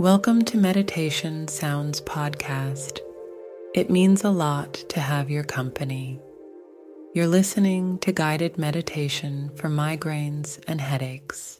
Welcome to Meditation Sounds Podcast. It means a lot to have your company. You're listening to guided meditation for migraines and headaches.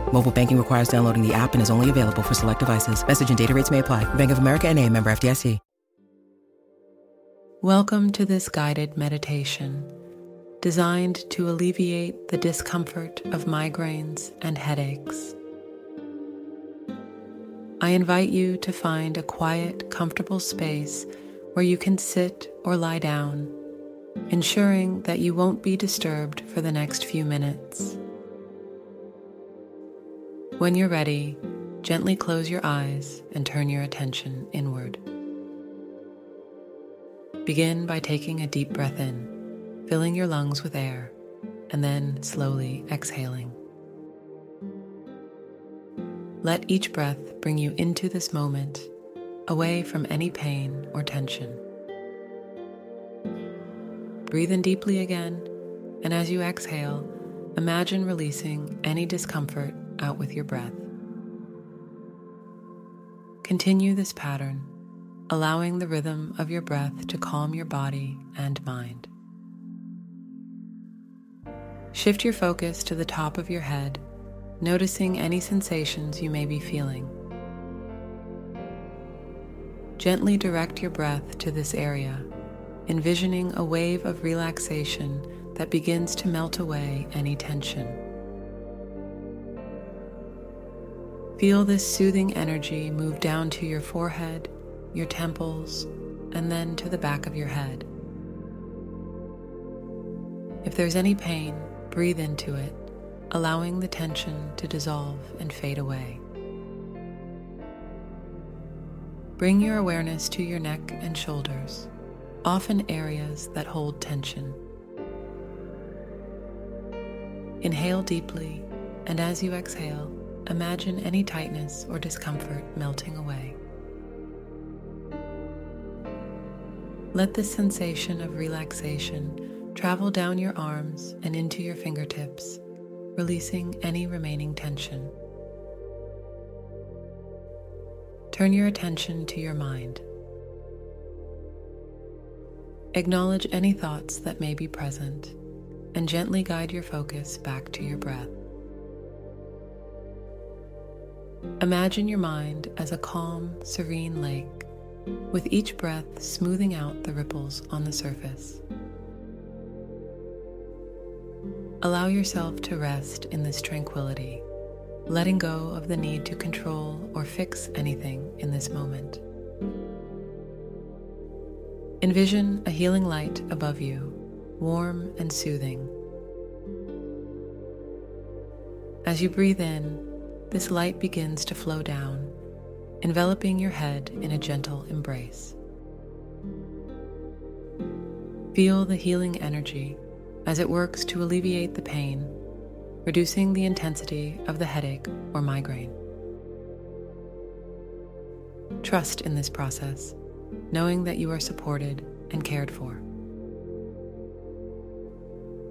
Mobile banking requires downloading the app and is only available for select devices. Message and data rates may apply. Bank of America and a member FDIC. Welcome to this guided meditation designed to alleviate the discomfort of migraines and headaches. I invite you to find a quiet, comfortable space where you can sit or lie down, ensuring that you won't be disturbed for the next few minutes. When you're ready, gently close your eyes and turn your attention inward. Begin by taking a deep breath in, filling your lungs with air, and then slowly exhaling. Let each breath bring you into this moment, away from any pain or tension. Breathe in deeply again, and as you exhale, imagine releasing any discomfort out with your breath. Continue this pattern, allowing the rhythm of your breath to calm your body and mind. Shift your focus to the top of your head, noticing any sensations you may be feeling. Gently direct your breath to this area, envisioning a wave of relaxation that begins to melt away any tension. Feel this soothing energy move down to your forehead, your temples, and then to the back of your head. If there's any pain, breathe into it, allowing the tension to dissolve and fade away. Bring your awareness to your neck and shoulders, often areas that hold tension. Inhale deeply, and as you exhale, imagine any tightness or discomfort melting away. Let this sensation of relaxation travel down your arms and into your fingertips, releasing any remaining tension. Turn your attention to your mind. Acknowledge any thoughts that may be present and gently guide your focus back to your breath. Imagine your mind as a calm, serene lake, with each breath smoothing out the ripples on the surface. Allow yourself to rest in this tranquility, letting go of the need to control or fix anything in this moment. Envision a healing light above you, warm and soothing. As you breathe in, this light begins to flow down, enveloping your head in a gentle embrace. Feel the healing energy as it works to alleviate the pain, reducing the intensity of the headache or migraine. Trust in this process, knowing that you are supported and cared for.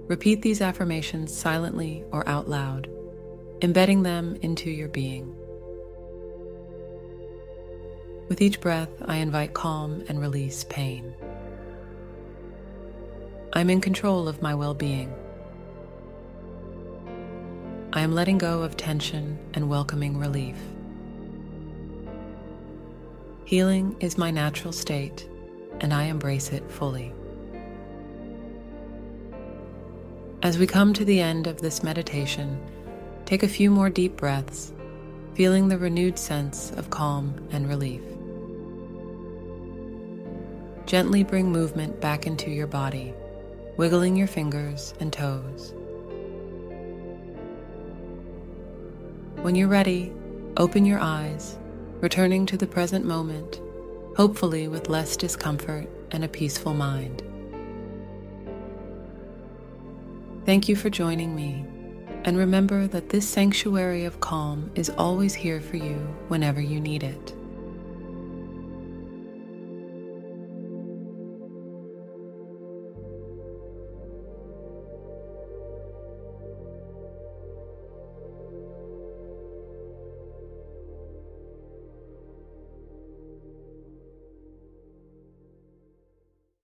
Repeat these affirmations silently or out loud, embedding them into your being. With each breath, I invite calm and release pain. I'm in control of my well being. I am letting go of tension and welcoming relief. Healing is my natural state, and I embrace it fully. As we come to the end of this meditation, take a few more deep breaths, feeling the renewed sense of calm and relief. Gently bring movement back into your body, wiggling your fingers and toes. When you're ready, open your eyes, returning to the present moment, hopefully with less discomfort and a peaceful mind. Thank you for joining me, and remember that this sanctuary of calm is always here for you whenever you need it.